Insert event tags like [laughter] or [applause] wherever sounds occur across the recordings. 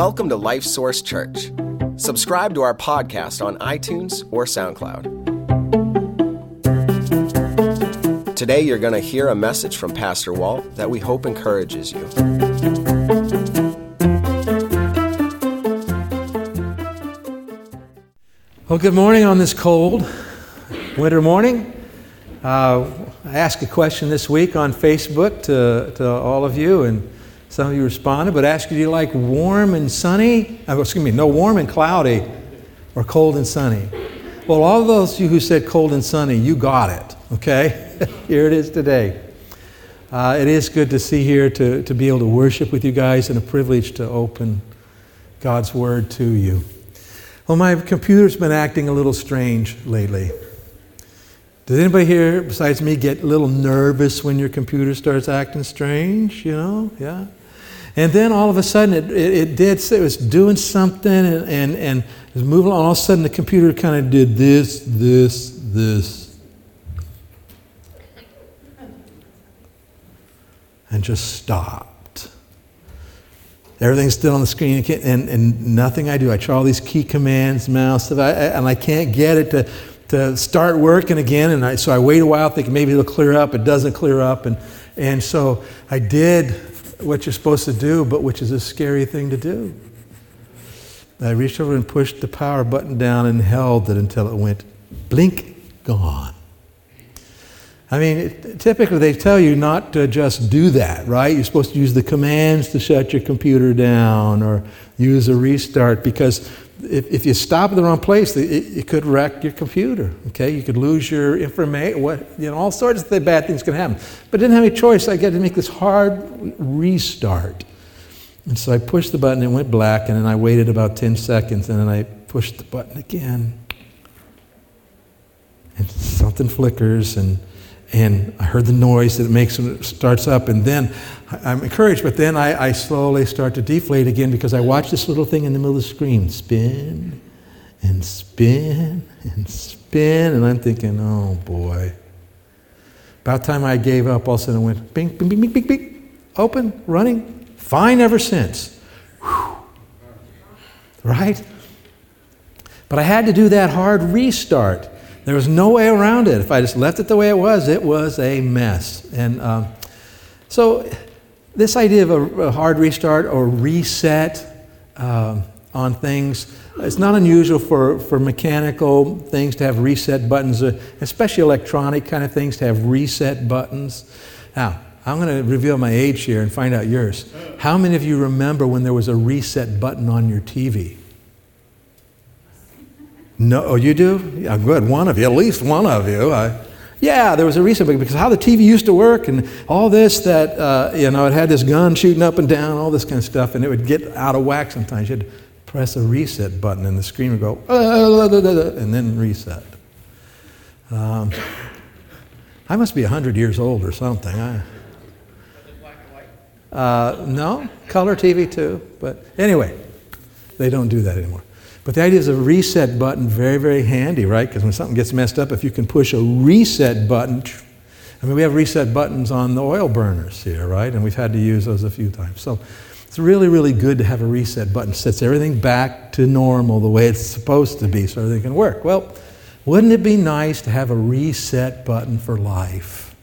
Welcome to Life Source Church. Subscribe to our podcast on iTunes or SoundCloud. Today, you're going to hear a message from Pastor Walt that we hope encourages you. Well, good morning on this cold winter morning. Uh, I asked a question this week on Facebook to, to all of you, and some of you responded, but asked you, do you like warm and sunny? Oh, excuse me, no, warm and cloudy or cold and sunny? Well, all those of you who said cold and sunny, you got it, okay? [laughs] here it is today. Uh, it is good to see here to, to be able to worship with you guys and a privilege to open God's Word to you. Well, my computer's been acting a little strange lately. Does anybody here, besides me, get a little nervous when your computer starts acting strange? You know, yeah. And then all of a sudden, it, it, it did. It was doing something, and, and and it was moving along. All of a sudden, the computer kind of did this, this, this, and just stopped. Everything's still on the screen, and, and nothing I do. I try all these key commands, mouse, and I can't get it to to start working again. And I, so I wait a while, thinking maybe it'll clear up. It doesn't clear up. And, and so I did what you're supposed to do, but which is a scary thing to do. I reached over and pushed the power button down and held it until it went blink, gone. I mean, it, typically they tell you not to just do that, right? You're supposed to use the commands to shut your computer down or use a restart because if, if you stop in the wrong place, it, it could wreck your computer. Okay, you could lose your information. What you know, all sorts of bad things can happen. But I didn't have any choice. I got to make this hard restart. And so I pushed the button. It went black, and then I waited about 10 seconds, and then I pushed the button again. And something flickers, and and I heard the noise that it makes when it starts up, and then I'm encouraged, but then I, I, slowly start to deflate again because I watch this little thing in the middle of the screen spin and spin and spin, and I'm thinking, oh boy. About time I gave up, all of a sudden it went bing, bing, bing, bing, bing, bing, open, running, fine ever since. Whew. Right? But I had to do that hard restart. There was no way around it. If I just left it the way it was, it was a mess. And um, so, this idea of a, a, hard restart or reset um, on things, it's not unusual for, for mechanical things to have reset buttons, uh, especially electronic kind of things to have reset buttons. Now, I'm going to reveal my age here and find out yours. How many of you remember when there was a reset button on your TV? No, oh, you do? Yeah, good. One of you, at least one of you. I, yeah, there was a reason because how the TV used to work and all this that, uh, you know, it had this gun shooting up and down, all this kind of stuff, and it would get out of whack sometimes. You to press a reset button and the screen would go, uh, and then reset. Um, I must be 100 years old or something. I, uh, no, color TV too. But anyway, they don't do that anymore. But the idea is a reset button, very, very handy, right? Because when something gets messed up, if you can push a reset button, I mean, we have reset buttons on the oil burners here, right? And we've had to use those a few times. So it's really, really good to have a reset button. Sets everything back to normal the way it's supposed to be so everything can work. Well, wouldn't it be nice to have a reset button for life?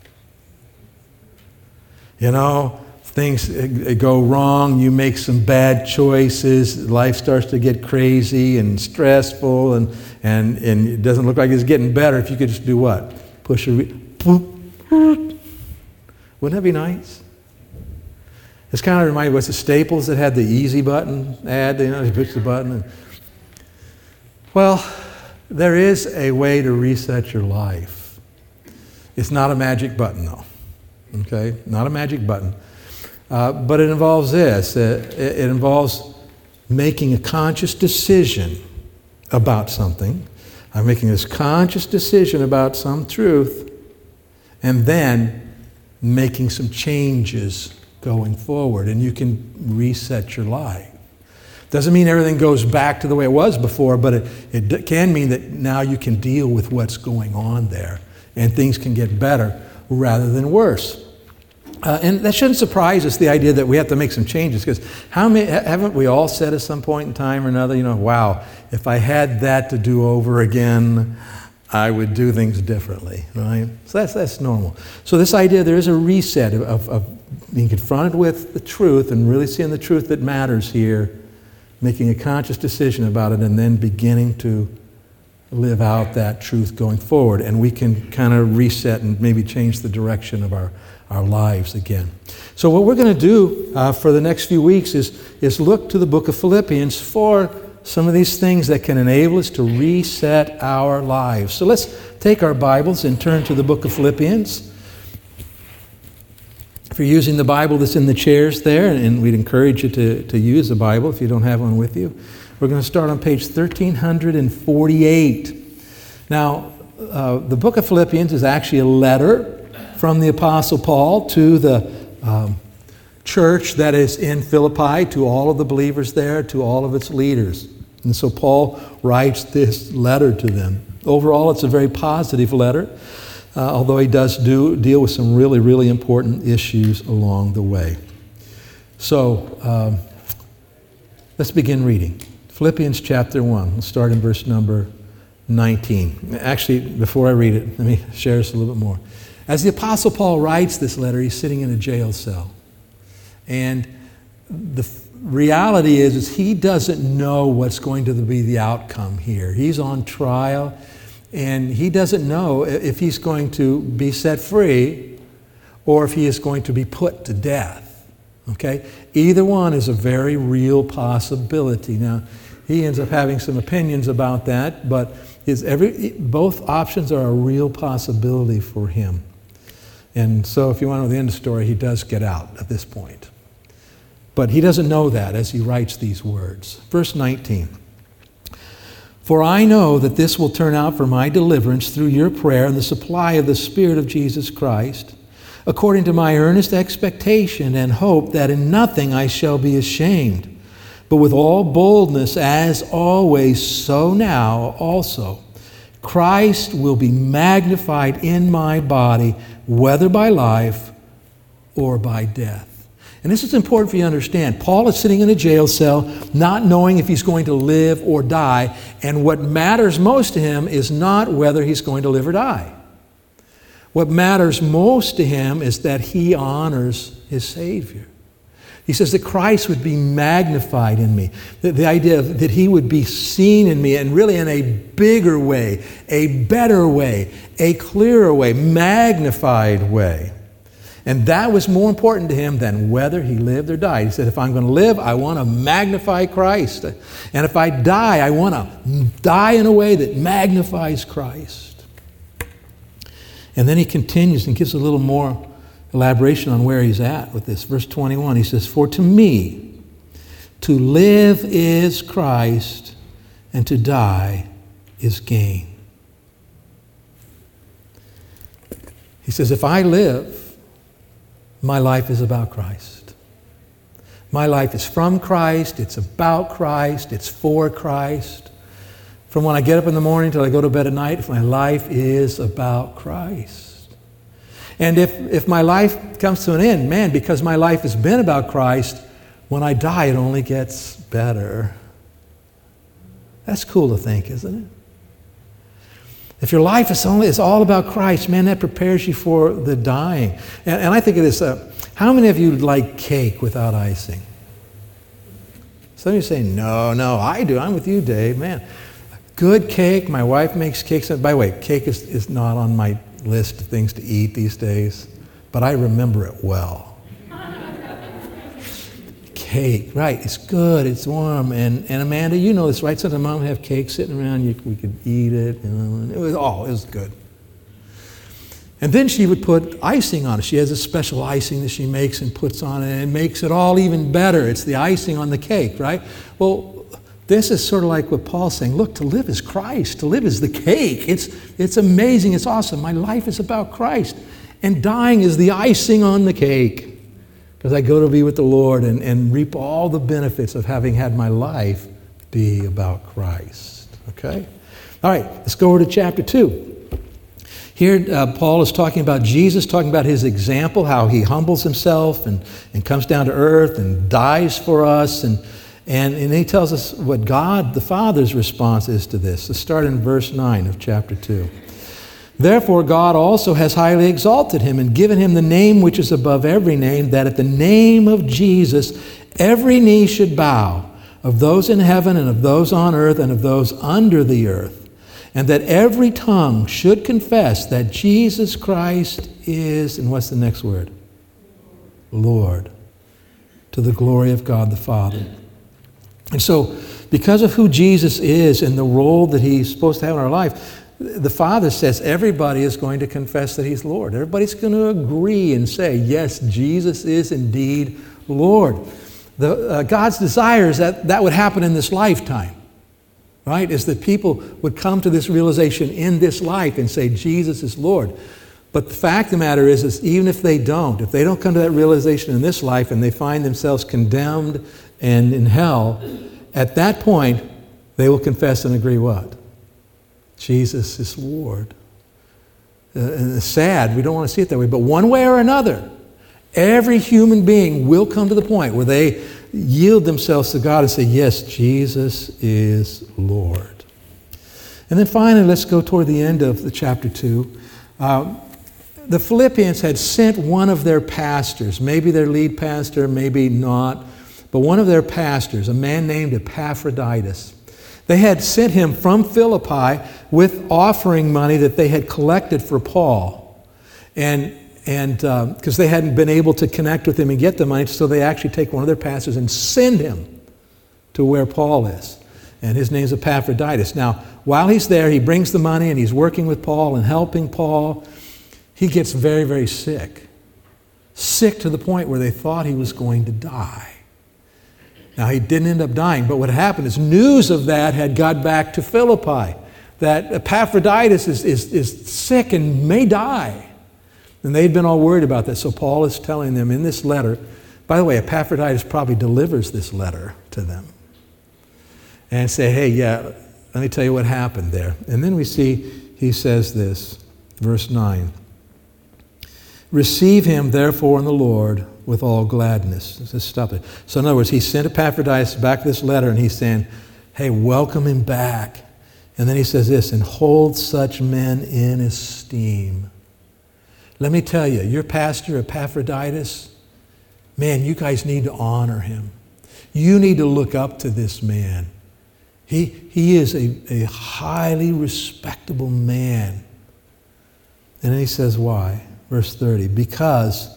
You know, things uh, uh, go wrong, you make some bad choices, life starts to get crazy and stressful, and, and, and it doesn't look like it's getting better if you could just do what? Push a. Re- Wouldn't that be nice? It's kind of reminded me what's the Staples that had the easy button ad, you know, you push the button. And, well, there is a way to reset your life. It's not a magic button, though. Okay? Not a magic button. Uh, but it involves this it, it involves making a conscious decision about something. I'm making this conscious decision about some truth, and then making some changes going forward. And you can reset your life. Doesn't mean everything goes back to the way it was before, but it, it can mean that now you can deal with what's going on there and things can get better rather than worse. Uh, and that shouldn't surprise us, the idea that we have to make some changes, because how many, haven't we all said at some point in time or another, you know, wow, if I had that to do over again, I would do things differently, right? So that's, that's normal. So, this idea there is a reset of, of, of being confronted with the truth and really seeing the truth that matters here, making a conscious decision about it, and then beginning to live out that truth going forward. And we can kind of reset and maybe change the direction of our our lives again. So, what we're going to do uh, for the next few weeks is, is look to the book of Philippians for some of these things that can enable us to reset our lives. So, let's take our Bibles and turn to the book of Philippians. If you're using the Bible that's in the chairs there, and we'd encourage you to, to use the Bible if you don't have one with you, we're going to start on page 1348. Now, uh, the book of Philippians is actually a letter from the Apostle Paul to the um, church that is in Philippi, to all of the believers there, to all of its leaders. And so Paul writes this letter to them. Overall, it's a very positive letter, uh, although he does do, deal with some really, really important issues along the way. So um, let's begin reading. Philippians chapter 1. We'll start in verse number 19. Actually, before I read it, let me [laughs] share this a little bit more. As the Apostle Paul writes this letter, he's sitting in a jail cell. And the reality is, is he doesn't know what's going to be the outcome here. He's on trial, and he doesn't know if he's going to be set free or if he is going to be put to death. Okay? Either one is a very real possibility. Now, he ends up having some opinions about that, but his every, both options are a real possibility for him. And so, if you want to know the end of the story, he does get out at this point. But he doesn't know that as he writes these words. Verse 19 For I know that this will turn out for my deliverance through your prayer and the supply of the Spirit of Jesus Christ, according to my earnest expectation and hope that in nothing I shall be ashamed, but with all boldness, as always, so now also. Christ will be magnified in my body whether by life or by death. And this is important for you to understand. Paul is sitting in a jail cell, not knowing if he's going to live or die, and what matters most to him is not whether he's going to live or die. What matters most to him is that he honors his Savior. He says that Christ would be magnified in me. The, the idea of, that he would be seen in me and really in a bigger way, a better way, a clearer way, magnified way. And that was more important to him than whether he lived or died. He said, if I'm going to live, I want to magnify Christ. And if I die, I want to die in a way that magnifies Christ. And then he continues and gives a little more elaboration on where he's at with this. Verse 21, he says, For to me, to live is Christ, and to die is gain. He says, If I live, my life is about Christ. My life is from Christ, it's about Christ, it's for Christ. From when I get up in the morning till I go to bed at night, my life is about Christ. And if, if my life comes to an end, man, because my life has been about Christ, when I die, it only gets better. That's cool to think, isn't it? If your life is only is all about Christ, man, that prepares you for the dying. And, and I think of this: uh, how many of you like cake without icing? Some of you say, no, no, I do. I'm with you, Dave. Man, good cake. My wife makes cakes. By the way, cake is, is not on my list of things to eat these days, but I remember it well. Cake, right? It's good. It's warm. And, and Amanda, you know this, right? Sometimes mom would have cake sitting around. You, we could eat it. You know, it was oh, it was good. And then she would put icing on it. She has a special icing that she makes and puts on it, and it makes it all even better. It's the icing on the cake, right? Well, this is sort of like what Paul's saying. Look, to live is Christ. To live is the cake. It's, it's amazing. It's awesome. My life is about Christ. And dying is the icing on the cake because I go to be with the Lord and, and reap all the benefits of having had my life be about Christ. Okay? All right, let's go over to chapter 2. Here, uh, Paul is talking about Jesus, talking about his example, how he humbles himself and, and comes down to earth and dies for us. And, and, and he tells us what God, the Father's response is to this. Let's start in verse 9 of chapter 2. Therefore, God also has highly exalted him and given him the name which is above every name, that at the name of Jesus every knee should bow, of those in heaven and of those on earth and of those under the earth, and that every tongue should confess that Jesus Christ is, and what's the next word? Lord, to the glory of God the Father. And so, because of who Jesus is and the role that he's supposed to have in our life, the Father says everybody is going to confess that he's Lord. Everybody's going to agree and say, yes, Jesus is indeed Lord. The, uh, God's desire is that that would happen in this lifetime, right? Is that people would come to this realization in this life and say, Jesus is Lord. But the fact of the matter is, is even if they don't, if they don't come to that realization in this life and they find themselves condemned and in hell, at that point, they will confess and agree what? Jesus is Lord. Uh, and it's sad, we don't want to see it that way, but one way or another, every human being will come to the point where they yield themselves to God and say, Yes, Jesus is Lord. And then finally, let's go toward the end of the chapter 2. Uh, the Philippians had sent one of their pastors, maybe their lead pastor, maybe not but one of their pastors, a man named Epaphroditus, they had sent him from Philippi with offering money that they had collected for Paul. And and because uh, they hadn't been able to connect with him and get the money, so they actually take one of their pastors and send him to where Paul is. And his name's Epaphroditus. Now, while he's there, he brings the money and he's working with Paul and helping Paul. He gets very, very sick. Sick to the point where they thought he was going to die. Now, he didn't end up dying, but what happened is news of that had got back to Philippi that Epaphroditus is, is, is sick and may die. And they'd been all worried about that. So Paul is telling them in this letter, by the way, Epaphroditus probably delivers this letter to them and say, hey, yeah, let me tell you what happened there. And then we see he says this, verse 9 Receive him, therefore, in the Lord with all gladness. Just stop it. So, in other words, he sent Epaphroditus back this letter and he's saying, hey, welcome him back. And then he says this, and hold such men in esteem. Let me tell you, your pastor, Epaphroditus, man, you guys need to honor him. You need to look up to this man. He, he is a, a highly respectable man. And then he says, why? Verse 30 Because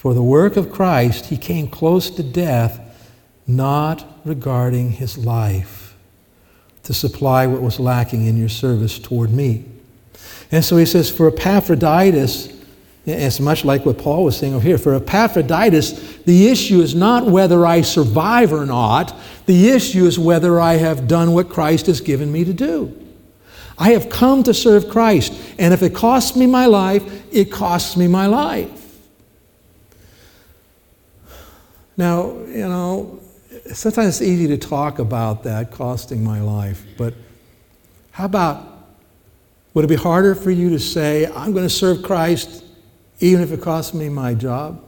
for the work of Christ, he came close to death, not regarding his life, to supply what was lacking in your service toward me. And so he says, for Epaphroditus, it's much like what Paul was saying over here. For Epaphroditus, the issue is not whether I survive or not. The issue is whether I have done what Christ has given me to do. I have come to serve Christ, and if it costs me my life, it costs me my life. Now, you know, sometimes it's easy to talk about that costing my life, but how about would it be harder for you to say, I'm going to serve Christ even if it costs me my job?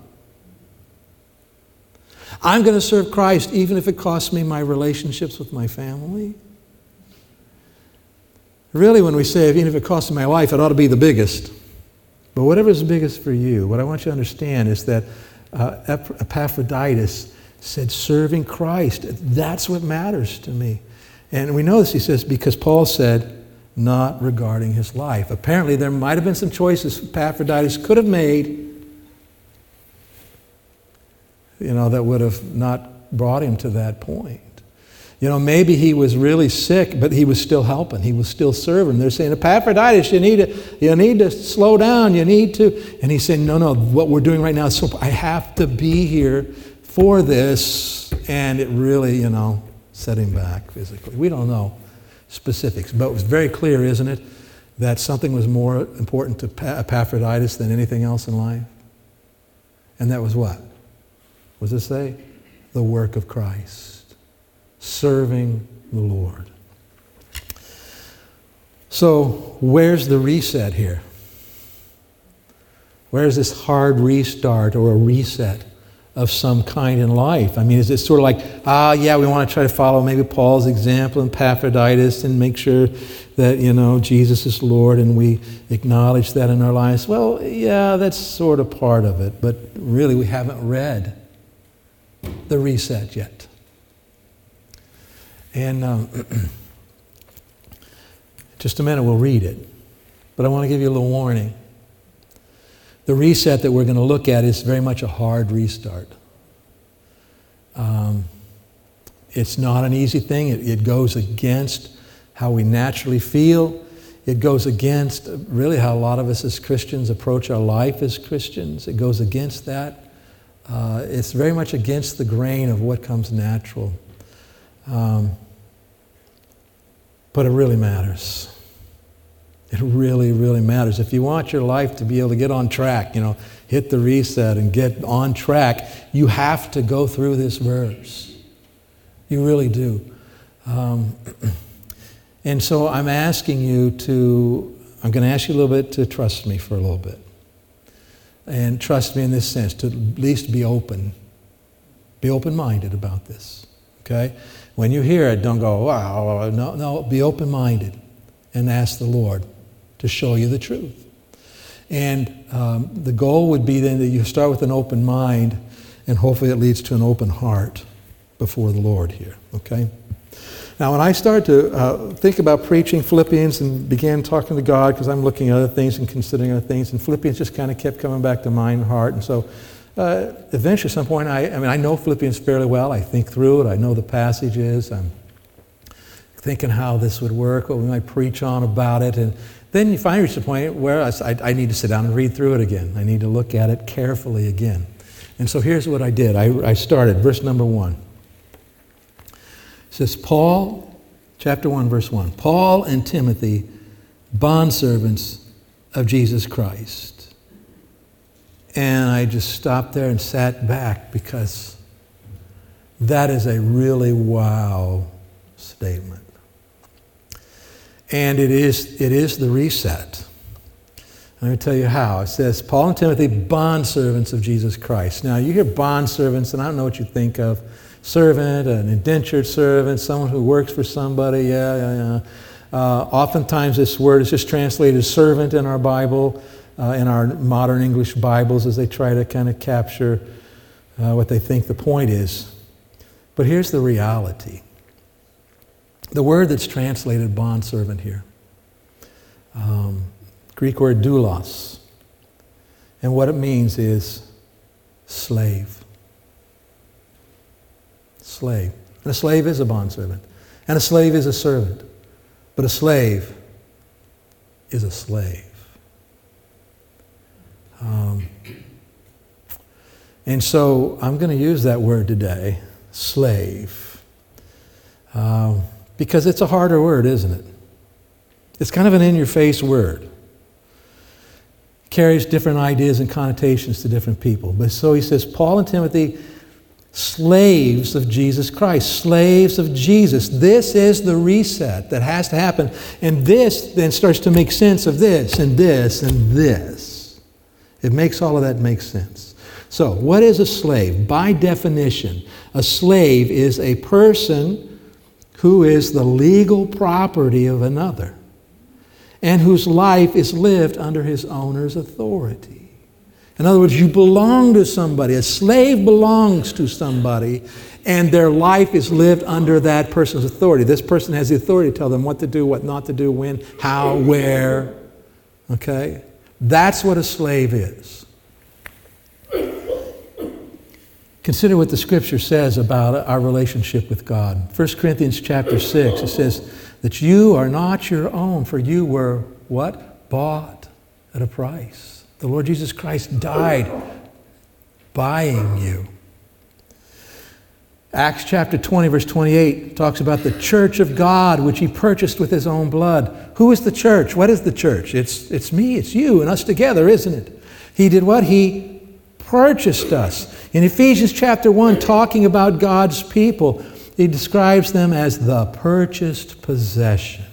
I'm going to serve Christ even if it costs me my relationships with my family? Really, when we say, even if it costs my life, it ought to be the biggest. But whatever is biggest for you, what I want you to understand is that uh, Epaphroditus said, serving Christ. That's what matters to me. And we know this, he says, because Paul said, not regarding his life. Apparently, there might have been some choices Epaphroditus could have made, you know, that would have not brought him to that point. You know, maybe he was really sick, but he was still helping. He was still serving. They're saying, Epaphroditus, you need to, you need to slow down. You need to. And he's saying, no, no, what we're doing right now is so, I have to be here for this. And it really, you know, set him back physically. We don't know specifics, but it was very clear, isn't it, that something was more important to Epaphroditus than anything else in life? And that was what? Does it say? The work of Christ serving the Lord. So, where's the reset here? Where's this hard restart or a reset of some kind in life? I mean, is it sort of like, ah, yeah, we want to try to follow maybe Paul's example in Epaphroditus and make sure that, you know, Jesus is Lord and we acknowledge that in our lives? Well, yeah, that's sort of part of it, but really we haven't read the reset yet. And um, [clears throat] just a minute, we'll read it. But I want to give you a little warning. The reset that we're going to look at is very much a hard restart. Um, it's not an easy thing. It, it, goes against how we naturally feel. It goes against really how a lot of us as Christians approach our life as Christians. It goes against that. Uh, it's very much against the grain of what comes natural. Um, but it really matters. It really, really matters. If you want your life to be able to get on track, you know, hit the reset and get on track, you have to go through this verse. You really do. Um, [clears throat] and so I'm asking you to, I'm going to ask you a little bit to trust me for a little bit. And trust me in this sense, to at least be open. Be open minded about this. Okay? When you hear it, don't go, wow, no, no, be open minded and ask the Lord to show you the truth. And um, the goal would be then that you start with an open mind, and hopefully it leads to an open heart before the Lord here, okay? Now, when I started to uh, think about preaching Philippians and began talking to God, because I'm looking at other things and considering other things, and Philippians just kind of kept coming back to mind and heart. And so uh, eventually, at some point, I, I mean, I know Philippians fairly well. I think through it, I know the passages. I'm thinking how this would work, what we might preach on about it. And then you finally reach the point where I, I, need to sit down and read through it again. I need to look at it carefully again. And so here's what I did I, I started, verse number one. It says, Paul, chapter 1, verse 1 Paul and Timothy, bondservants of Jesus Christ. And I just stopped there and sat back because that is a really wow statement. And it is, it is the reset. Let me tell you how. It says, Paul and Timothy, bondservants of Jesus Christ. Now, you hear bondservants, and I don't know what you think of. Servant, an indentured servant, someone who works for somebody. Yeah, yeah, yeah. Uh, oftentimes, this word is just translated servant in our Bible, uh, in our modern English Bibles, as they try to kind of capture uh, what they think the point is. But here's the reality the word that's translated bondservant here, um, Greek word doulos, and what it means is slave. Slave. And a slave is a bondservant. And a slave is a servant. But a slave is a slave. Um, and so I'm going to use that word today, slave. Um, because it's a harder word, isn't it? It's kind of an in your face word. Carries different ideas and connotations to different people. But so he says, Paul and Timothy, slaves of Jesus Christ, slaves of Jesus. This is the reset that has to happen. And this then starts to make sense of this and this and this. It makes all of that make sense. So, what is a slave? By definition, a slave is a person who is the legal property of another and whose life is lived under his owner's authority. In other words, you belong to somebody. A slave belongs to somebody, and their life is lived under that person's authority. This person has the authority to tell them what to do, what not to do, when, how, where. Okay? That's what a slave is. Consider what the scripture says about our relationship with God. 1 Corinthians chapter 6, it says that you are not your own, for you were what? Bought at a price. The Lord Jesus Christ died buying you. Acts chapter 20, verse 28 talks about the church of God, which he purchased with his own blood. Who is the church? What is the church? It's, it's me, it's you, and us together, isn't it? He did what? He purchased us. In Ephesians chapter 1, talking about God's people, he describes them as the purchased possession.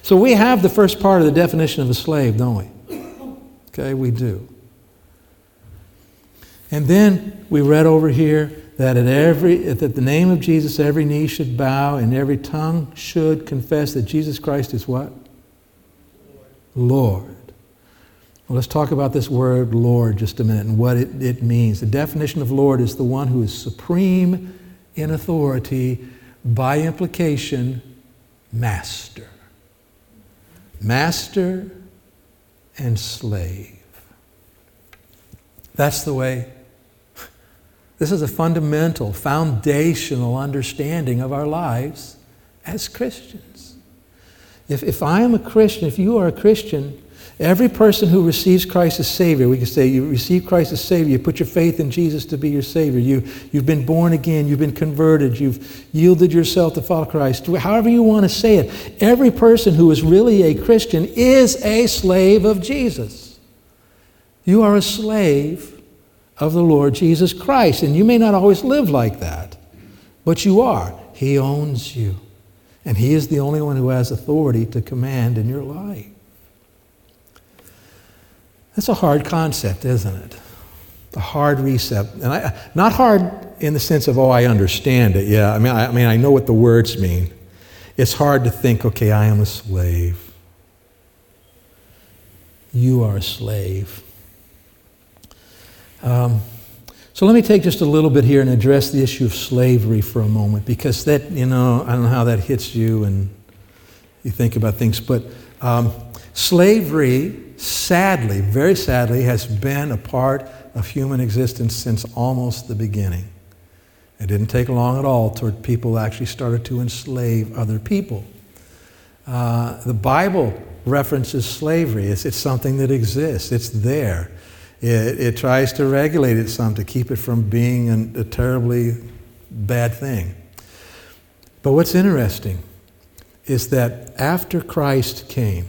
So we have the first part of the definition of a slave, don't we? Okay, we do. And then we read over here that at every at the name of Jesus every knee should bow and every tongue should confess that Jesus Christ is what? Lord. Well, let's talk about this word Lord just a minute and what it, it means. The definition of Lord is the one who is supreme in authority, by implication, master. Master and slave. That's the way this is a fundamental, foundational understanding of our lives as Christians. If, if I am a Christian, if you are a Christian, every person who receives Christ as Savior, we can say you receive Christ as Savior, you put your faith in Jesus to be your Savior, you, you've been born again, you've been converted, you've yielded yourself to follow Christ, however you want to say it, every person who is really a Christian is a slave of Jesus. You are a slave of the Lord Jesus Christ. And you may not always live like that, but you are. He owns you. And He is the only one who has authority to command in your life. That's a hard concept, isn't it? A hard reset. And I, not hard in the sense of, oh, I understand it. Yeah, I mean I, I mean, I know what the words mean. It's hard to think, okay, I am a slave. You are a slave. Um, so let me take just a little bit here and address the issue of slavery for a moment, because that, you know, I don't know how that hits you and you think about things, but um, slavery, sadly, very sadly, has been a part of human existence since almost the beginning. It didn't take long at all till people actually started to enslave other people. Uh, the Bible references slavery. It's, it's something that exists, it's there. It, it tries to regulate it some to keep it from being an, a terribly bad thing. But what's interesting is that after Christ came,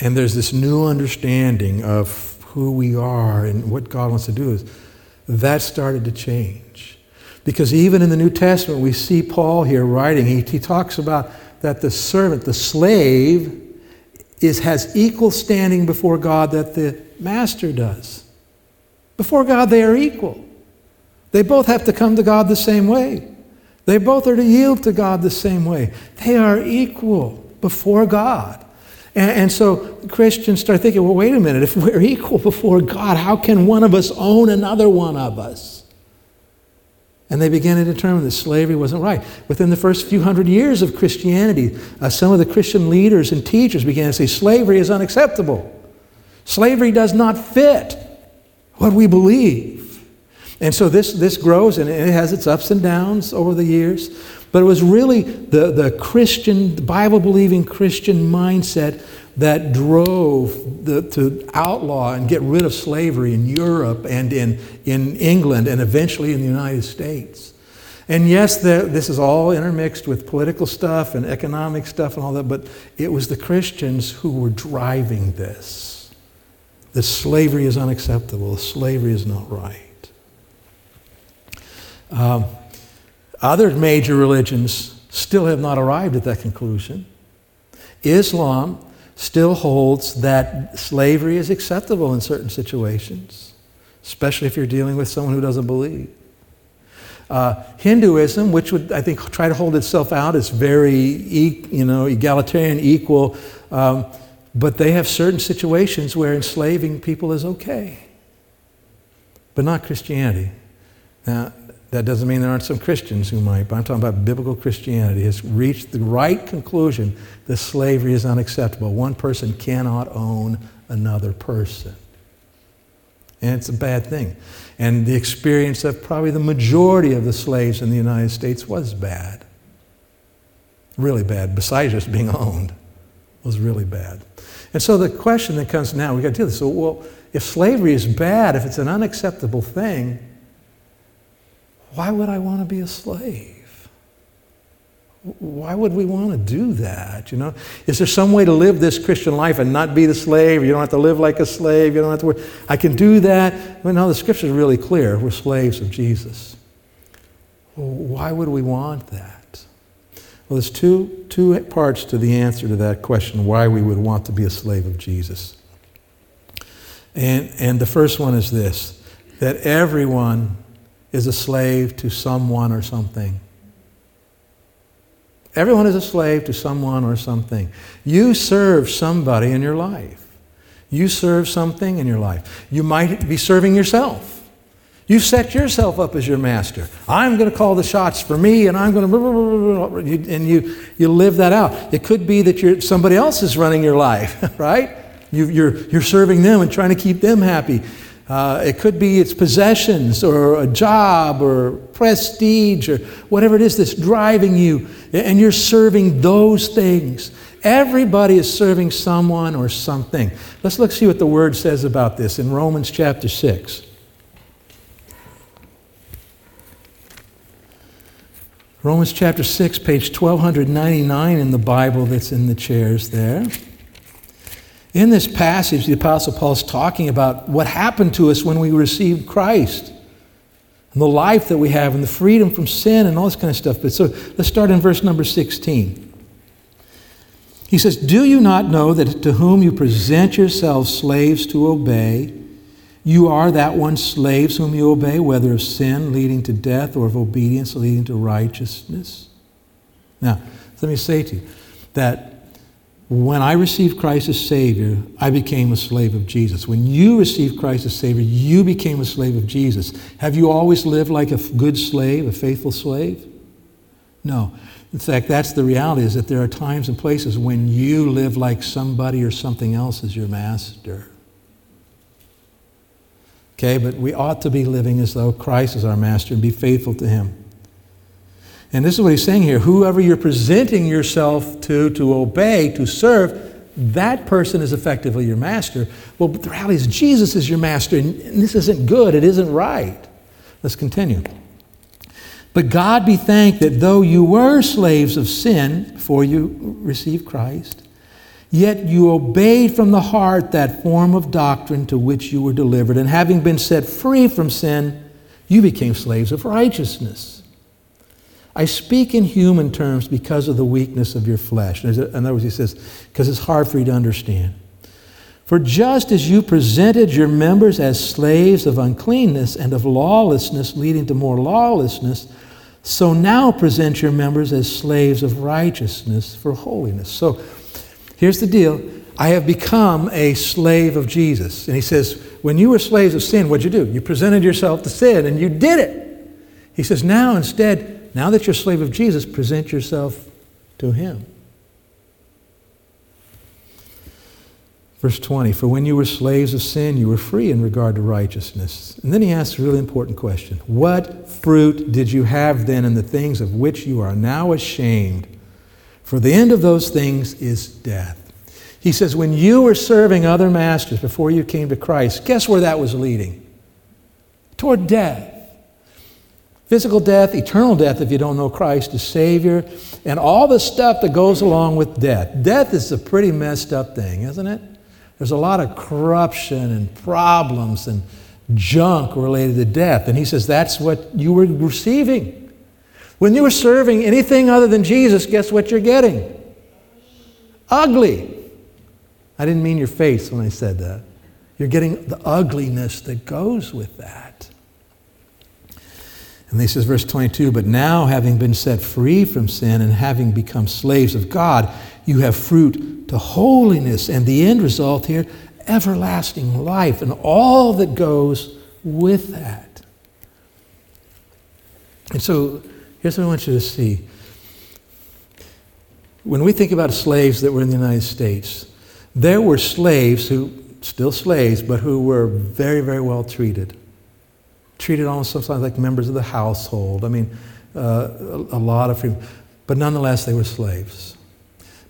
and there's this new understanding of who we are and what God wants to do, is that started to change. Because even in the New Testament, we see Paul here writing, he, he talks about that the servant, the slave, is, has equal standing before God that the master does. Before God, they are equal. They both have to come to God the same way. They both are to yield to God the same way. They are equal before God. And, and, so Christians start thinking, well, wait a minute, if we're equal before God, how can one of us own another one of us? And they began to determine that slavery wasn't right. Within the first few hundred years of Christianity, uh, some of the Christian leaders and teachers began to say slavery is unacceptable. Slavery does not fit what we believe. And so this, this grows and it has its ups and downs over the years. But it was really the, the Christian, Bible believing Christian mindset that drove the, to outlaw and get rid of slavery in Europe and in, in England and eventually in the United States. And yes, this is all intermixed with political stuff and economic stuff and all that, but it was the Christians who were driving this that slavery is unacceptable, slavery is not right. Um, other major religions still have not arrived at that conclusion. Islam still holds that slavery is acceptable in certain situations, especially if you're dealing with someone who doesn't believe. Uh, Hinduism, which would, I think, try to hold itself out as very, e- you know, egalitarian, equal, um, but they have certain situations where enslaving people is okay, but not Christianity. Now, that doesn't mean there aren't some Christians who might, but I'm talking about biblical Christianity has reached the right conclusion that slavery is unacceptable. One person cannot own another person. And it's a bad thing. And the experience of probably the majority of the slaves in the United States was bad. Really bad, besides just being [laughs] owned, was really bad. And so the question that comes now, we've got to do this. So, well, if slavery is bad, if it's an unacceptable thing, why would I want to be a slave? Why would we want to do that? You know, is there some way to live this Christian life and not be the slave? You don't have to live like a slave. You don't have to. Work. I can do that. But no, the Scripture is really clear. We're slaves of Jesus. Why would we want that? Well, there's two, two parts to the answer to that question why we would want to be a slave of Jesus. And, and the first one is this that everyone is a slave to someone or something. Everyone is a slave to someone or something. You serve somebody in your life. You serve something in your life. You might be serving yourself. You set yourself up as your master. I'm going to call the shots for me, and I'm going to, and you, you live that out. It could be that you're, somebody else is running your life, [laughs] right? You, you're, you're serving them and trying to keep them happy. Uh, it could be its possessions or a job or prestige or whatever it is that's driving you, and you're serving those things. Everybody is serving someone or something. Let's look see what the word says about this in Romans chapter 6. Romans chapter 6, page 1299 in the Bible that's in the chairs there. In this passage, the Apostle Paul is talking about what happened to us when we received Christ and the life that we have and the freedom from sin and all this kind of stuff. But so let's start in verse number 16. He says, Do you not know that to whom you present yourselves slaves to obey, you are that one slaves whom you obey, whether of sin leading to death or of obedience leading to righteousness. Now, let me say to you that when I received Christ as Savior, I became a slave of Jesus. When you received Christ as Savior, you became a slave of Jesus. Have you always lived like a good slave, a faithful slave? No. In fact, that's the reality is that there are times and places when you live like somebody or something else is your master. Okay, but we ought to be living as though Christ is our master and be faithful to him. And this is what he's saying here whoever you're presenting yourself to, to obey, to serve, that person is effectively your master. Well, but the reality is Jesus is your master, and, and this isn't good, it isn't right. Let's continue. But God be thanked that though you were slaves of sin before you received Christ, Yet you obeyed from the heart that form of doctrine to which you were delivered, and having been set free from sin, you became slaves of righteousness. I speak in human terms because of the weakness of your flesh. In other words, he says, because it's hard for you to understand. For just as you presented your members as slaves of uncleanness and of lawlessness, leading to more lawlessness, so now present your members as slaves of righteousness for holiness. So, Here's the deal I have become a slave of Jesus. And he says, When you were slaves of sin, what'd you do? You presented yourself to sin and you did it. He says, Now instead, now that you're a slave of Jesus, present yourself to him. Verse 20, for when you were slaves of sin, you were free in regard to righteousness. And then he asks a really important question What fruit did you have then in the things of which you are now ashamed? For the end of those things is death. He says, when you were serving other masters before you came to Christ, guess where that was leading? Toward death. Physical death, eternal death if you don't know Christ as Savior, and all the stuff that goes along with death. Death is a pretty messed up thing, isn't it? There's a lot of corruption and problems and junk related to death. And he says that's what you were receiving. When you were serving anything other than Jesus, guess what you're getting? Ugly. I didn't mean your face when I said that. You're getting the ugliness that goes with that. And he says, verse 22 But now, having been set free from sin and having become slaves of God, you have fruit to holiness, and the end result here, everlasting life, and all that goes with that. And so, Here's what I want you to see. When we think about slaves that were in the United States, there were slaves who, still slaves, but who were very, very well treated. Treated almost sometimes like members of the household. I mean, uh, a, a lot of freedom. But nonetheless, they were slaves.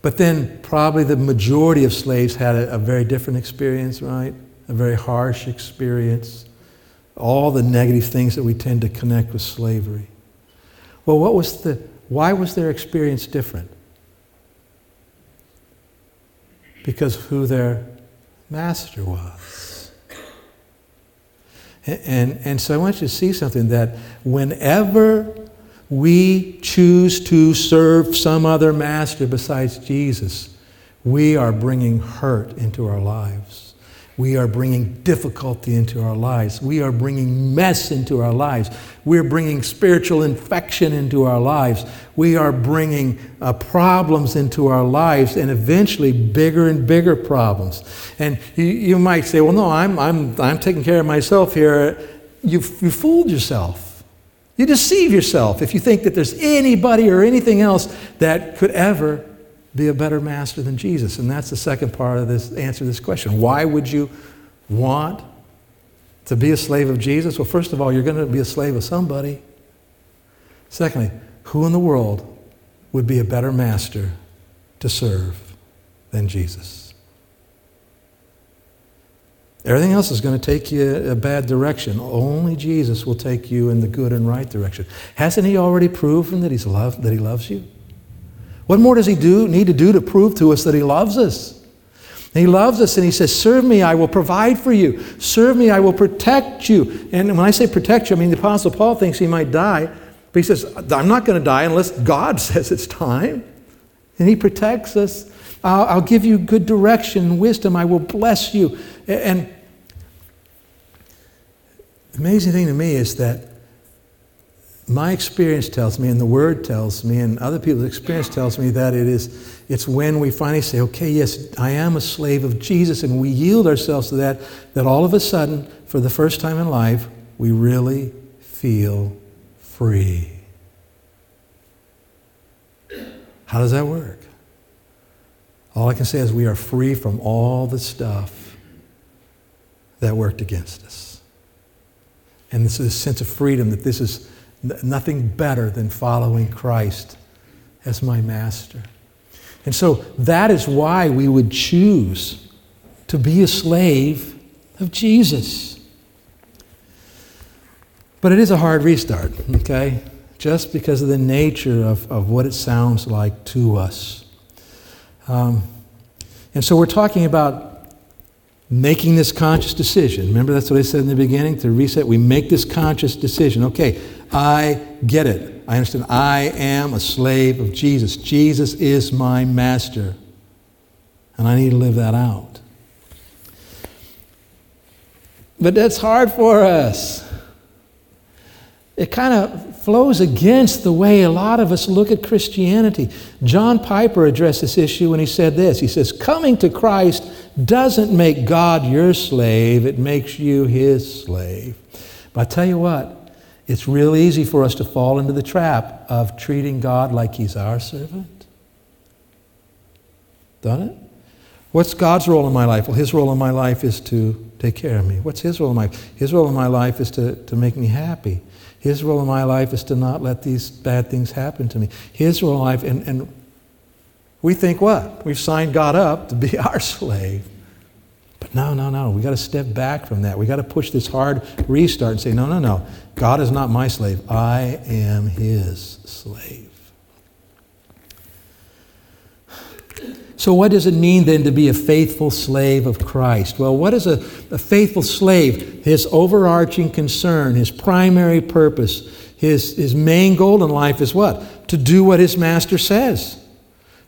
But then probably the majority of slaves had a, a very different experience, right? A very harsh experience. All the negative things that we tend to connect with slavery. Well, what was the, why was their experience different? Because who their master was. And, and, so I want you to see something that whenever we choose to serve some other master besides Jesus, we are bringing hurt into our lives. We are bringing difficulty into our lives. We are bringing mess into our lives. We're bringing spiritual infection into our lives. We are bringing uh, problems into our lives and eventually bigger and bigger problems. And you, you might say, well, no, I'm, I'm, I'm taking care of myself here. You've, you fooled yourself. You deceive yourself if you think that there's anybody or anything else that could ever be a better master than Jesus? And that's the second part of this answer to this question. Why would you want to be a slave of Jesus? Well, first of all, you're going to be a slave of somebody. Secondly, who in the world would be a better master to serve than Jesus? Everything else is going to take you a bad direction. Only Jesus will take you in the good and right direction. Hasn't he already proven that, he's loved, that he loves you? What more does he do, need to do to prove to us that he loves us? he loves us and he says, Serve me, I will provide for you. Serve me, I will protect you. And when I say protect you, I mean the Apostle Paul thinks he might die, but he says, I'm not going to die unless God [laughs] says it's time. And he protects us. I'll, I'll give you good direction and wisdom. I will bless you. And the amazing thing to me is that my experience tells me, and the Word tells me, and other people's experience tells me that it is, it's when we finally say, okay, yes, I am a slave of Jesus, and we yield ourselves to that, that all of a sudden, for the first time in life, we really feel free. How does that work? All I can say is we are free from all the stuff that worked against us. And this is a sense of freedom that this is nothing better than following Christ as my master. And so that is why we would choose to be a slave of Jesus. But it is a hard restart, okay? Just because of the nature of, of what it sounds like to us. Um, and so we're talking about making this conscious decision. Remember, that's what I said in the beginning to reset. We make this conscious decision. Okay, I get it. I understand. I am a slave of Jesus. Jesus is my master. And I need to live that out. But that's hard for us. It kind of flows against the way a lot of us look at Christianity. John Piper addressed this issue when he said this. He says, Coming to Christ doesn't make God your slave, it makes you his slave. But I tell you what, it's real easy for us to fall into the trap of treating God like He's our servant. Done it? What's God's role in my life? Well, His role in my life is to take care of me. What's His role in my life? His role in my life is to, to make me happy. His role in my life is to not let these bad things happen to me. His role in life, and, and we think what? We've signed God up to be [laughs] our slave. But no, no, no. We got to step back from that. We got to push this hard restart and say, no, no, no. God is not my slave. I am his slave. So, what does it mean then to be a faithful slave of Christ? Well, what is a, a faithful slave? His overarching concern, his primary purpose, his, his main goal in life is what? To do what his master says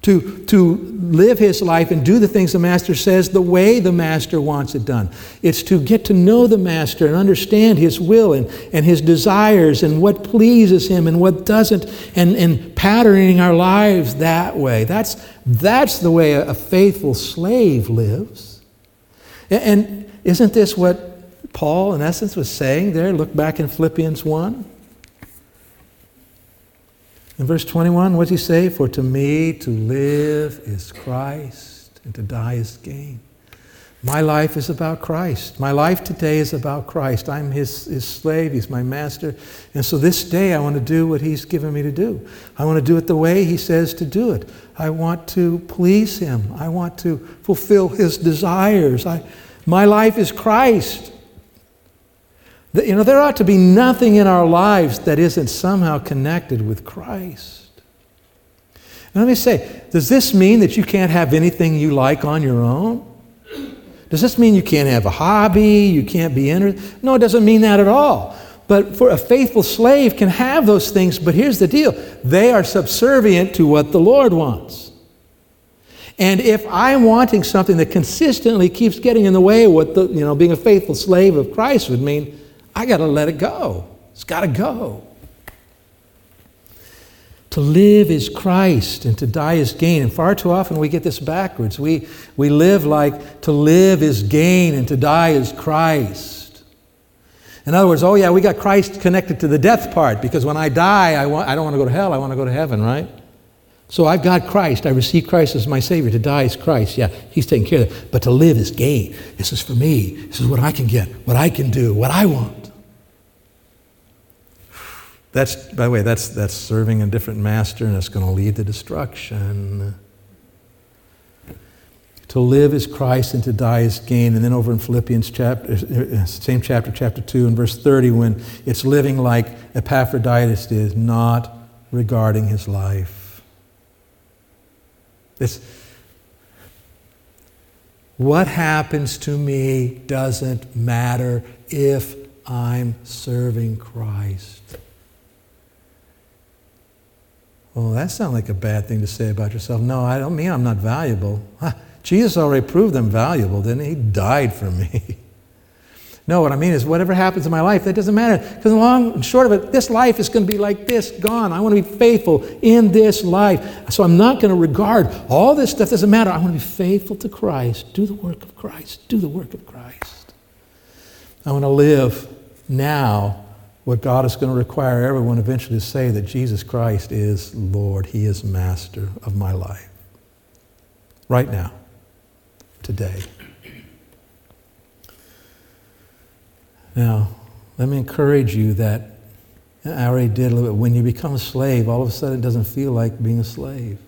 to, to live his life and do the things the master says the way the master wants it done. It's to get to know the master and understand his will and, and his desires and what pleases him and what doesn't, and, and patterning our lives that way. That's, that's the way a, a faithful slave lives. And, and isn't this what Paul, in essence, was saying there? Look back in Philippians 1. In verse 21, what does he say? For to me to live is Christ, and to die is gain. My life is about Christ. My life today is about Christ. I'm his, his slave, he's my master. And so this day I want to do what he's given me to do. I want to do it the way he says to do it. I want to please him. I want to fulfill his desires. I, my life is Christ. You know, there ought to be nothing in our lives that isn't somehow connected with Christ. Let me say, does this mean that you can't have anything you like on your own? Does this mean you can't have a hobby? You can't be interested? No, it doesn't mean that at all. But for a faithful slave can have those things, but here's the deal they are subservient to what the Lord wants. And if I'm wanting something that consistently keeps getting in the way of what the, you know, being a faithful slave of Christ would mean, I got to let it go. It's got to go. To live is Christ and to die is gain. And far too often we get this backwards. We, we live like to live is gain and to die is Christ. In other words, oh yeah, we got Christ connected to the death part because when I die, I, want, I don't want to go to hell, I want to go to heaven, right? So I've got Christ. I receive Christ as my Savior. To die is Christ. Yeah, He's taking care of it. But to live is gain. This is for me. This is what I can get, what I can do, what I want. That's, by the way, that's, that's serving a different master and it's going to lead to destruction. To live is Christ and to die is gain. And then over in Philippians chapter, uh, same chapter, chapter 2, and verse 30, when it's living like Epaphroditus did, not regarding his life. This, what happens to me doesn't matter if I'm serving Christ. Well, that sounds like a bad thing to say about yourself. No, I don't mean I'm not valuable. Jesus already proved I'm valuable, he? He died for me. [laughs] No, what I mean is, whatever happens in my life, that doesn't matter. Because long and short of it, this life is going to be like this, gone. I want to be faithful in this life. So I'm not going to regard all this stuff, doesn't matter. I want to be faithful to Christ. Do the work of Christ. Do the work of Christ. I want to live now what God is going to require everyone eventually to say that Jesus Christ is Lord. He is master of my life. Right now, today. Now, let me encourage you that I already did a little bit. When you become a slave, all of a sudden it doesn't feel like being a slave.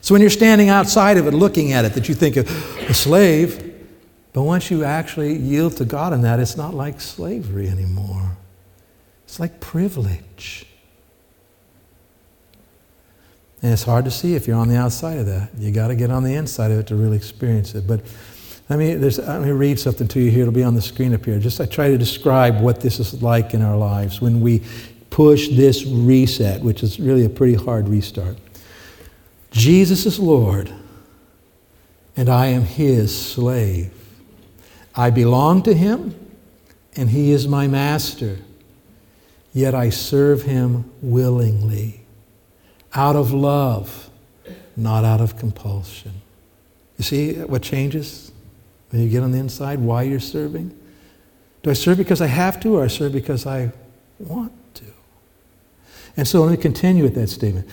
So when you're standing outside of it looking at it, that you think of a slave, but once you actually yield to God in that, it's not like slavery anymore. It's like privilege. And it's hard to see if you're on the outside of that. You got to get on the inside of it to really experience it. But let me, let me read something to you here. It'll be on the screen up here. Just I try to describe what this is like in our lives when we push this reset, which is really a pretty hard restart. Jesus is Lord, and I am his slave. I belong to him, and he is my master. Yet I serve him willingly, out of love, not out of compulsion. You see what changes? When you get on the inside, why you're serving? Do I serve because I have to, or I serve because I want to? And so let me continue with that statement.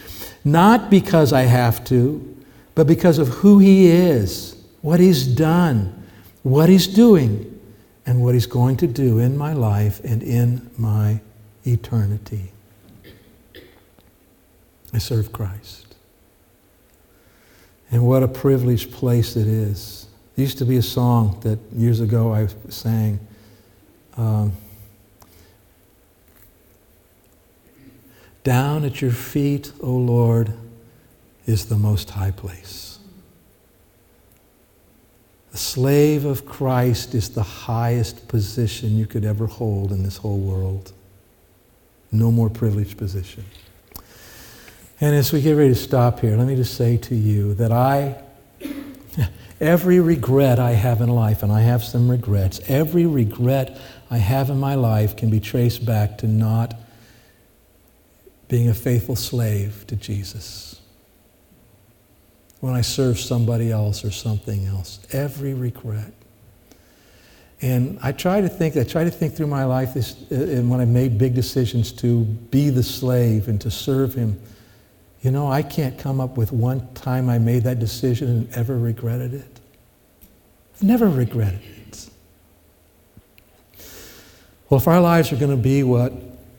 Not because I have to, but because of who He is, what He's done, what He's doing, and what He's going to do in my life and in my eternity. I serve Christ. And what a privileged place it is there used to be a song that years ago I sang. Um, Down at your feet, O Lord, is the most high place. The slave of Christ is the highest position you could ever hold in this whole world. No more privileged position. And as we get ready to stop here, let me just say to you that I [laughs] Every regret I have in life, and I have some regrets, every regret I have in my life can be traced back to not being a faithful slave to Jesus. When I serve somebody else or something else, every regret. And I try to think, I try to think through my life this, uh, and when I made big decisions to be the slave and to serve him, you know, I can't come up with one time I made that decision and ever regretted it. I've never regretted it. Well, if our lives are going to be what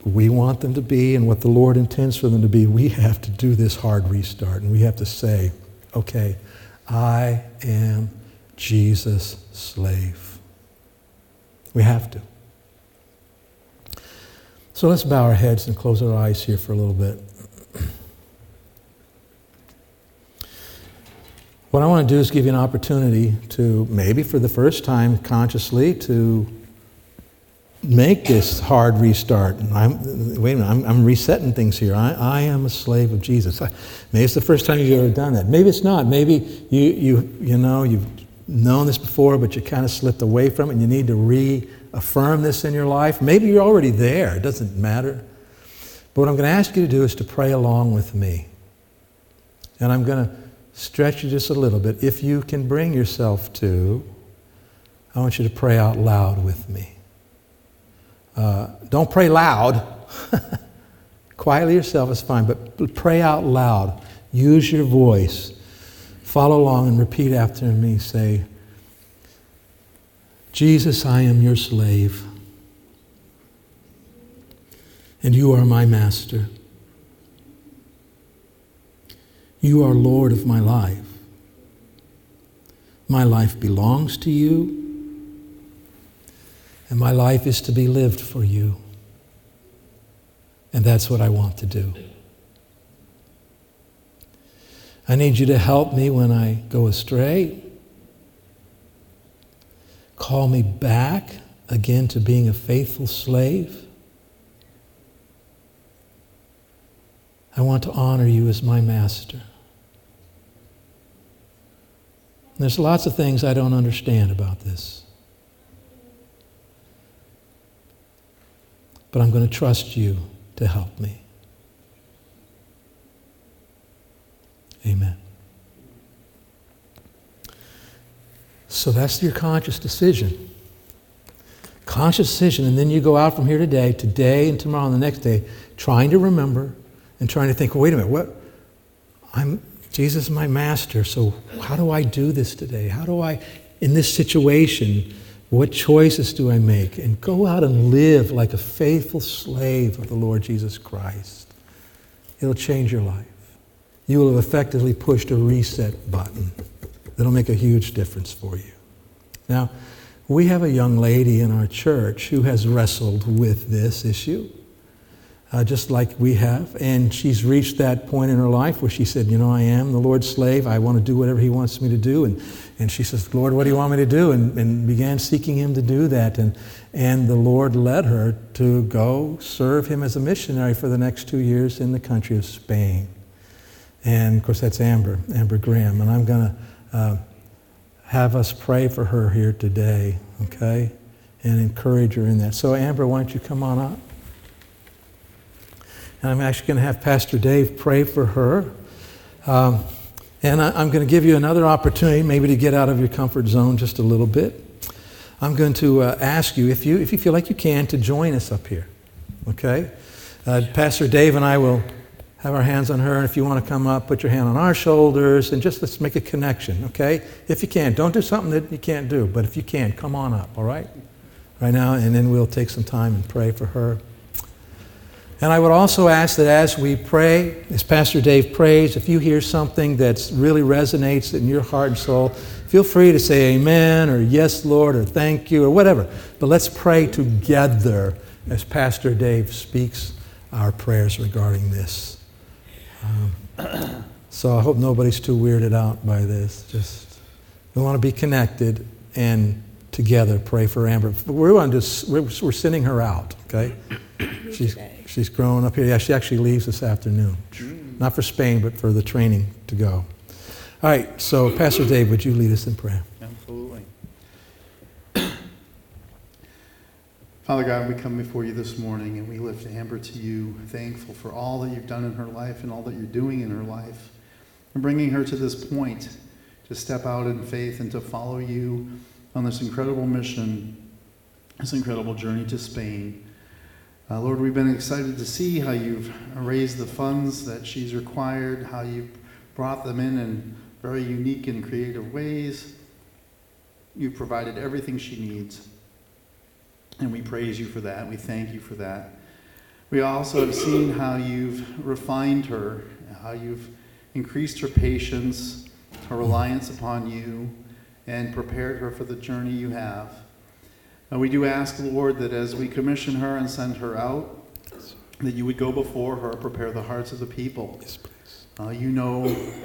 we want them to be and what the Lord intends for them to be, we have to do this hard restart and we have to say, okay, I am Jesus' slave. We have to. So let's bow our heads and close our eyes here for a little bit. What I want to do is give you an opportunity to, maybe for the first time consciously, to make this hard restart. I'm, wait a minute, I'm, I'm resetting things here. I, I, am a slave of Jesus. I, maybe it's the first time you've ever done that. Maybe it's not. Maybe you, you, you know, you've known this before, but you kind of slipped away from it and you need to reaffirm this in your life. Maybe you're already there. It doesn't matter. But what I'm going to ask you to do is to pray along with me. And I'm going to stretch you just a little bit. If you can bring yourself to, I want you to pray out loud with me. Uh, don't pray loud. [laughs] Quietly yourself is fine, but pray out loud. Use your voice. Follow along and repeat after me. Say, Jesus, I am your slave, and you are my master. You are Lord of my life. My life belongs to you and my life is to be lived for you. And that's what I want to do. I need you to help me when I go astray. Call me back again to being a faithful slave. I want to honor you as my master. There's lots of things I don't understand about this. But I'm going to trust you to help me. Amen. So that's your conscious decision. Conscious decision, and then you go out from here today, today and tomorrow and the next day, trying to remember and trying to think, well, wait a minute, what? I'm Jesus my master, so how do I do this today? How do I, in this situation, what choices do I make? And go out and live like a faithful slave of the Lord Jesus Christ. It'll change your life. You will have effectively pushed a reset button that'll make a huge difference for you. Now, we have a young lady in our church who has wrestled with this issue uh, just like we have. And she's reached that point in her life where she said, You know, I am the Lord's slave. I want to do whatever He wants me to do. And, and she says, Lord, what do you want me to do? And, and began seeking Him to do that. And, and the Lord led her to go serve Him as a missionary for the next two years in the country of Spain. And of course, that's Amber, Amber Graham. And I'm going to uh, have us pray for her here today, okay? And encourage her in that. So, Amber, why don't you come on up? And I'm actually going to have Pastor Dave pray for her. Um, and I, am going to give you another opportunity, maybe to get out of your comfort zone just a little bit. I'm going to uh, ask you if, you, if you feel like you can, to join us up here. Okay? Uh, Pastor Dave and I will have our hands on her. And if you want to come up, put your hand on our shoulders and just let's make a connection, okay? If you can. Don't do something that you can't do, but if you can, come on up, all right? Right now, and then we'll take some time and pray for her. And I would also ask that as we pray, as Pastor Dave prays, if you hear something that really resonates in your heart and soul, feel free to say amen or yes, Lord, or thank you or whatever. But let's pray together as Pastor Dave speaks our prayers regarding this. Um, [clears throat] so I hope nobody's too weirded out by this. Just we want to be connected and together pray for Amber. We're, on just, we're, we're sending her out, okay? She's, she's growing up here. Yeah, she actually leaves this afternoon. Mm. Not for Spain, but for the training to go. All right, so Pastor Dave, would you lead us in prayer? Absolutely. [clears throat] Father God, we come before you this morning and we lift Amber to you, thankful for all that you've done in her life and all that you're doing in her life, and bringing her to this point to step out in faith and to follow you on this incredible mission, this incredible journey to Spain. Uh, Lord, we've been excited to see how you've raised the funds that she's required, how you've brought them in in very unique and creative ways. You've provided everything she needs. And we praise you for that. We thank you for that. We also have seen how you've refined her, how you've increased her patience, her reliance upon you, and prepared her for the journey you have. And we do ask, Lord, that as we commission her and send her out, that you would go before her, prepare the hearts of the people. Yes, please. Uh, you know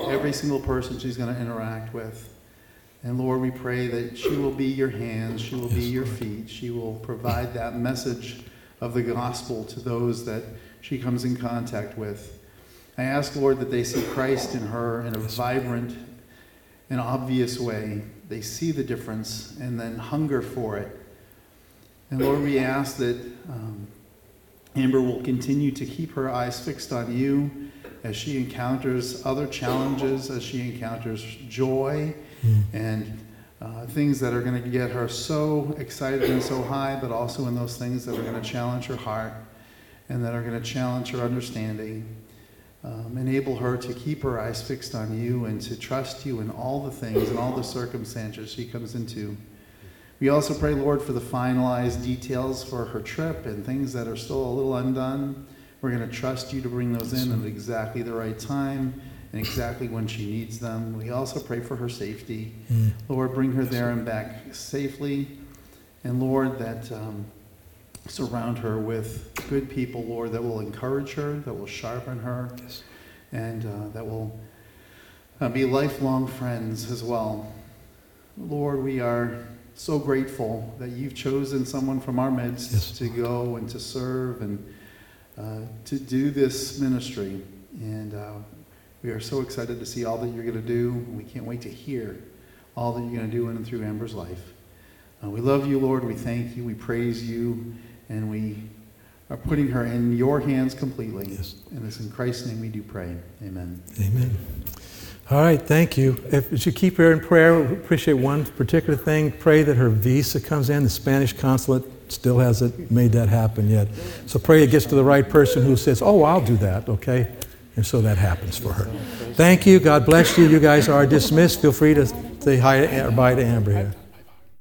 every single person she's going to interact with. And Lord, we pray that she will be your hands, she will be your feet, she will provide that message of the gospel to those that she comes in contact with. I ask, Lord, that they see Christ in her in a vibrant and obvious way. They see the difference and then hunger for it. And Lord, we ask that um, Amber will continue to keep her eyes fixed on you as she encounters other challenges, as she encounters joy mm. and uh, things that are going to get her so excited and so high, but also in those things that are going to challenge her heart and that are going to challenge her understanding. Um, enable her to keep her eyes fixed on you and to trust you in all the things and all the circumstances she comes into. We also pray, Lord, for the finalized details for her trip and things that are still a little undone. We're going to trust you to bring those in at exactly the right time and exactly when she needs them. We also pray for her safety. Mm. Lord, bring her there and back safely. And Lord, that um, surround her with good people, Lord, that will encourage her, that will sharpen her, yes. and uh, that will uh, be lifelong friends as well. Lord, we are so grateful that you've chosen someone from our midst yes. to go and to serve and uh, to do this ministry. And uh, we are so excited to see all that you're going to do. We can't wait to hear all that you're going to do in and through Amber's life. Uh, we love you, Lord. We thank you. We praise you. And we are putting her in your hands completely. Yes. And it's in Christ's name we do pray. Amen. Amen. All right, thank you. If you keep her in prayer, we appreciate one particular thing. Pray that her visa comes in. The Spanish consulate still hasn't made that happen yet. So pray it gets to the right person who says, Oh, I'll do that, okay? And so that happens for her. Thank you. God bless you. You guys are dismissed. Feel free to say hi or bye to Amber here.